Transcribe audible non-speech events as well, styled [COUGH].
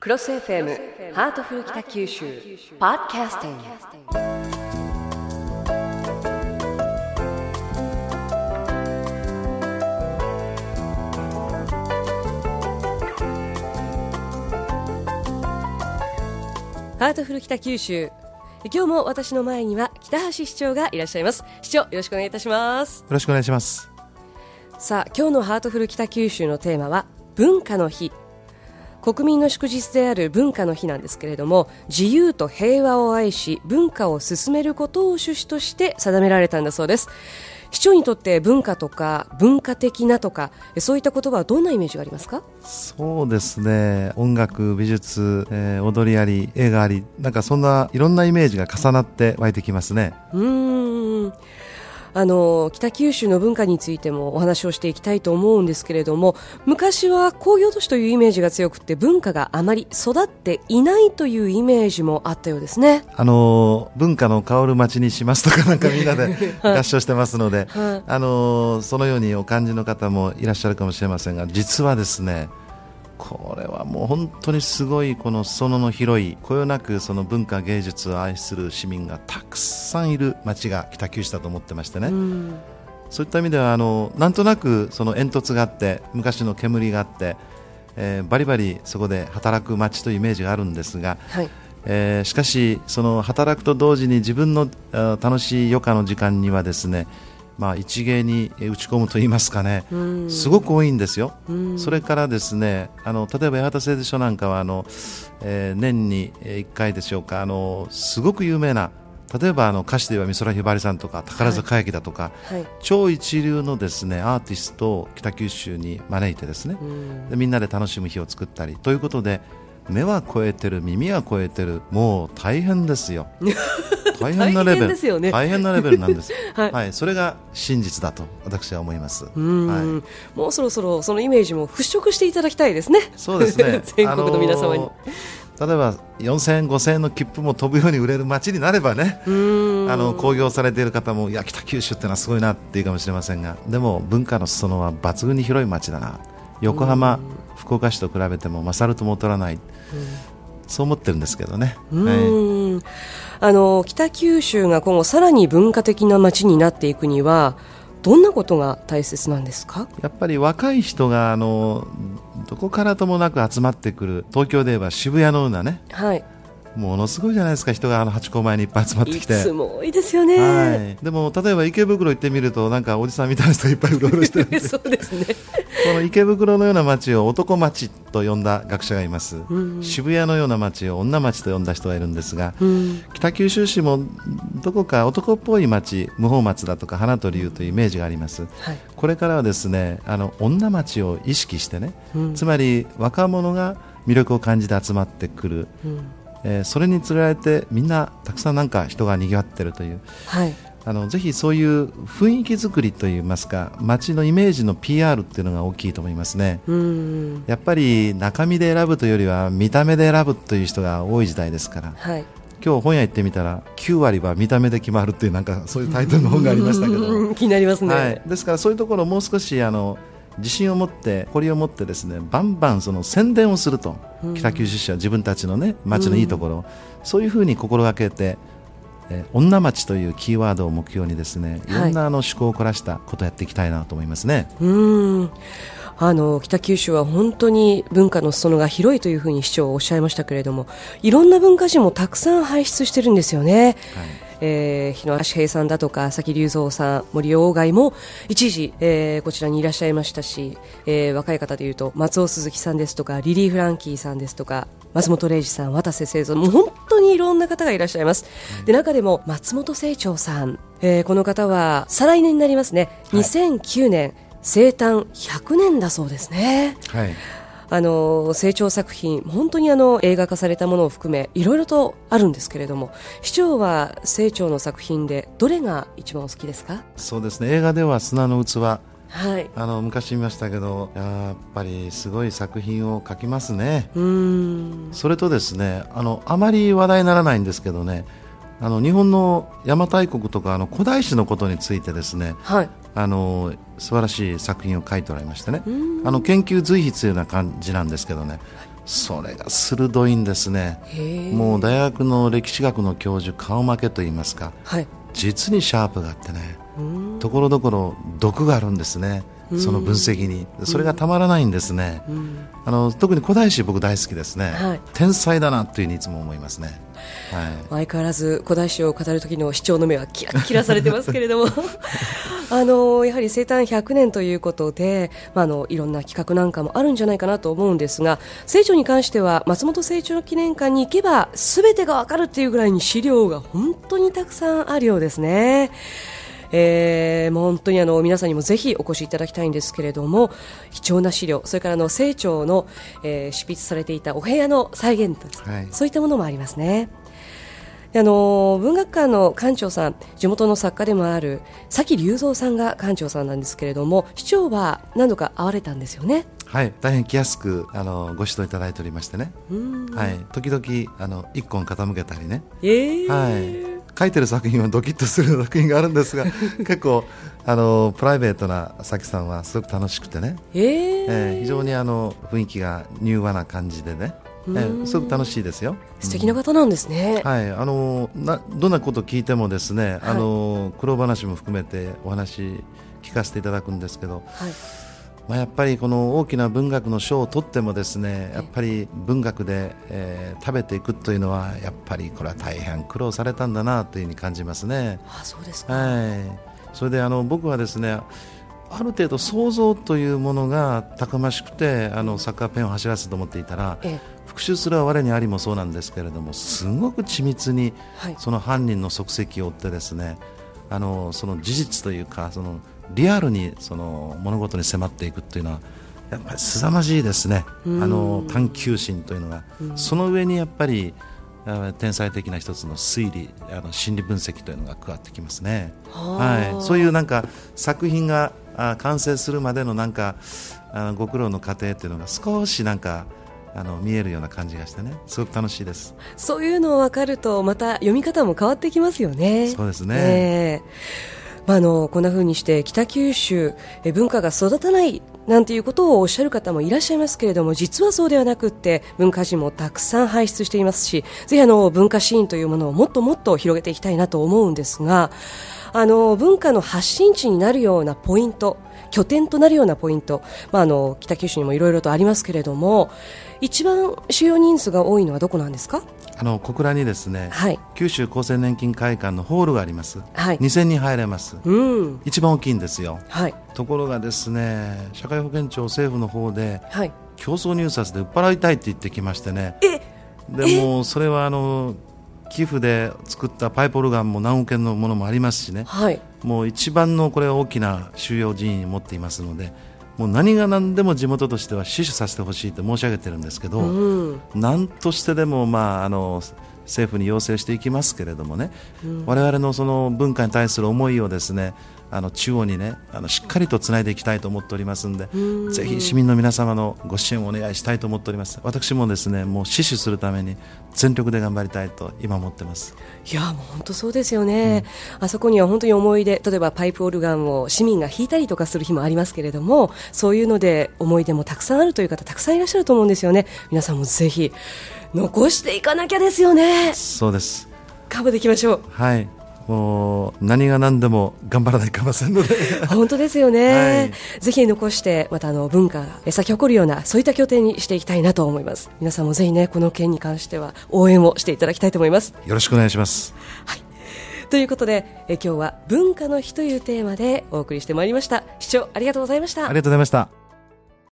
CROSS FM ハートフル北九州ポッドキャスティング。ハートフル北九州。今日も私の前には北橋市長がいらっしゃいます。市長よろしくお願いいたします。よろしくお願いします。さあ今日のハートフル北九州のテーマは文化の日国民の祝日である文化の日なんですけれども自由と平和を愛し文化を進めることを趣旨として定められたんだそうです。市長にとって文化とか文化的なとかそういった言葉はどんなイメージがありますか？そうですね。音楽美術、えー、踊りあり映画ありなんかそんないろんなイメージが重なって湧いてきますね。うんあの北九州の文化についてもお話をしていきたいと思うんですけれども昔は工業都市というイメージが強くて文化があまり育っていないというイメージもあったようですね。あの文化の香る街にしますとかなんかみんなで [LAUGHS] 合唱してますので、はい、あのそのようにお感じの方もいらっしゃるかもしれませんが実はですねこれはもう本当にすごいこの裾野の広いこよなくその文化芸術を愛する市民がたくさんいる街が北九州だと思ってましてね、うん、そういった意味ではあのなんとなくその煙突があって昔の煙があって、えー、バリバリそこで働く街というイメージがあるんですが、はい。えー、しかしその働くと同時に自分の楽しい余暇の時間にはですねまあ、一芸に打ち込むと言いますかね、すごく多いんですよ、それからですねあの例えば八幡製図所なんかはあの、えー、年に1回でしょうか。あのすごく有名な例えばあの歌手では美空ひばりさんとか宝塚歌劇だとか、はい。はい、超一流のですねアーティストを北九州に招いてですね、でみんなで楽しむ日を作ったりということで目は超えてる耳は超えてるもう大変ですよ [LAUGHS] 大変なレベル、ね、大変なレベルなんです、[LAUGHS] はい、はい、それが真実だと私は思います、はい、もうそろそろそのイメージも払拭していただきたいですね。そうですね。[LAUGHS] 全国の皆様に、例えば4000円、5000円の切符も飛ぶように売れる街になればね。あの興行されている方もいや北九州ってのはすごいなっていうかもしれませんが。でも文化の裾野は抜群に広い街だな。横浜、福岡市と比べても勝るとも劣らない、そう思ってるんですけどね。はい、あの北九州が今後さらに文化的な街になっていくにはどんなことが大切なんですか？やっぱり若い人があのどこからともなく集まってくる東京で言えば渋谷のようなね、はい、ものすごいじゃないですか。人があのハチ公前にいっぱい集まってきて。いつも多いですよね、はい、でも例えば池袋行ってみるとなんかおじさんみたいな人がいっぱいうろうろして。る [LAUGHS] そうですね。この池袋のような街を男町と呼んだ学者がいます、うん、渋谷のような街を女町と呼んだ人がいるんですが、うん、北九州市もどこか男っぽい町無法松だとか花と竜というイメージがあります、はい、これからはですねあの女町を意識してね、うん、つまり若者が魅力を感じて集まってくる、えー、それにつれられてみんなたくさんなんか人がにぎわっているという、はい、あのぜひそういう雰囲気作りといいますか街のイメージの PR っていうのが大きいと思いますね。やっぱり中身で選ぶというよりは見た目で選ぶという人が多い時代ですから、はい、今日本屋行ってみたら9割は見た目で決まるっていうなんかそういうタイトルの本がありましたけど。[LAUGHS] 気になりますね、はい、ですからそういうところをもう少しあの自信を持って誇りを持ってですねバンバンその宣伝をすると、うん、北九州市は自分たちのね街のいいところ、うん、そういうふうに心がけて、えー、女町というキーワードを目標にですねいろんなあの趣向を凝らしたことをやっていきたいなと思いますね。うん。あの北九州は本当に文化の裾野が広いというふうに市長はおっしゃいましたけれどもいろんな文化人もたくさん輩出してるんですよね。はいえー、日野足平さんだとか佐木隆三さん森鴎外も一時、えー、こちらにいらっしゃいましたし、えー、若い方でいうと松尾鈴木さんですとかリリー・フランキーさんですとか松本零士さん渡瀬製造もう本当にいろんな方がいらっしゃいます、うん、で中でも松本清張さん、えー、この方は再来年になりますね、はい、2009年生誕100年だそうですね。はいあの成長作品本当にあの映画化されたものを含めいろいろとあるんですけれども市長は成長の作品でどれが一番お好きですか？そうですね。映画では砂の器。はい、あの昔見ましたけどやっぱりすごい作品を描きますね。それとですねあのあまり話題にならないんですけどねあの日本の邪馬台国とかあの古代史のことについてですね、はい、あの素晴らしい作品を書いておられましてね。あの研究随筆というような感じなんですけどね。それが鋭いんですね。もう大学の歴史学の教授顔負けといいますか、はい、実にシャープがあってねところどころ毒があるんですね。その分析に。それがたまらないんですね、うん、あの特に古代史僕大好きですね、はい、天才だなというふうにいつも思いますね、はい、相変わらず古代史を語る時の主張の目はキラキラされてますけれども。[LAUGHS] あのやはり生誕100年ということで、まあ、あのいろんな企画なんかもあるんじゃないかなと思うんですが清張に関しては松本清張記念館に行けばすべてがわかるっていうぐらいに資料が本当にたくさんあるようですね。えー、もう本当にあの皆さんにもぜひお越しいただきたいんですけれども貴重な資料それからあの清張の、えー、執筆されていたお部屋の再現物、はい、そういったものもありますね。あの文学館の館長さん地元の作家でもある崎隆三さんが館長さんなんですけれども市長は何度か会われたんですよね。はい、大変気安くあのご指導いただいておりましてね、はい、時々あの一本傾けたりね、えー、はい、書いてる作品はドキッとする作品があるんですが [LAUGHS] 結構あのプライベートな咲さんはすごく楽しくてね、えー、えー、非常にあの雰囲気が柔和な感じでね、えー、すごく楽しいですよ。素敵な方なんですね。はい、あのなどんなこと聞いてもですね、はい、あの苦労話も含めてお話聞かせていただくんですけど。はいまあ、やっぱりこの大きな文学の賞を取ってもですねやっぱり文学で、えー、食べていくというのはやっぱりこれは大変苦労されたんだなというふうに感じますね。あそうですか、はい、それであの僕はですねある程度想像というものがたくましくてあのサッカーペンを走らせと思っていたら、ええ、復讐するは我にありもそうなんですけれどもすごく緻密にその犯人の足跡を追ってですね、あのその事実というかそのリアルにその物事に迫っていくというのはやっぱり凄まじいですね、あの探求心というのが、その上にやっぱり天才的な一つの推理あの心理分析というのが加わってきますね。はい、そういうなんか作品が完成するまでのなんかあのご苦労の過程というのが少しなんかあの見えるような感じがしてね。すごく楽しいです。そういうのを分かるとまた読み方も変わってきますよね。そうですね、えーまあ、あのこんな風にして北九州え文化が育たないなんていうことをおっしゃる方もいらっしゃいますけれども実はそうではなくって文化人もたくさん輩出していますしぜひあの文化シーンというものをもっともっと広げていきたいなと思うんですがあの文化の発信地になるようなポイント拠点となるようなポイント、まあ、あの北九州にもいろいろとありますけれども一番収容人数が多いのはどこなんですか？あの小倉にですね、はい、九州厚生年金会館のホールがあります、はい、2000人入れます、うん、一番大きいんですよ、はい、ところがですね社会保険庁政府の方で、はい、競争入札で売っ払いたいって言ってきましてね。でもそれはあの寄付で作ったパイプオルガンも何億円のものもありますしね、はい、もう一番のこれ大きな収容人員を持っていますのでもう何が何でも地元としては死守させてほしいと申し上げてるんですけど、うん、何としてでも、まあ、あの政府に要請していきますけれどもね、うん、我々のその文化に対する思いをですねあの中央にねあのしっかりとつないでいきたいと思っておりますのでぜひ市民の皆様のご支援をお願いしたいと思っております。私もですねもう死守するために全力で頑張りたいと今思ってます。いやもう本当そうですよね、うん、あそこには本当に思い出例えばパイプオルガンを市民が弾いたりとかする日もありますけれどもそういうので思い出もたくさんあるという方たくさんいらっしゃると思うんですよね。皆さんもぜひ残していかなきゃですよね。そうです。カバーでいきましょう。はい。もう何が何でも頑張らないかませんので。[LAUGHS] 本当ですよね、はい、ぜひ残してまたあの文化が咲き誇るようなそういった拠点にしていきたいなと思います。皆さんもぜひねこの件に関しては応援をしていただきたいと思います。よろしくお願いします。はい。ということでえ今日は文化の日というテーマでお送りしてまいりました。視聴ありがとうございました。ありがとうございました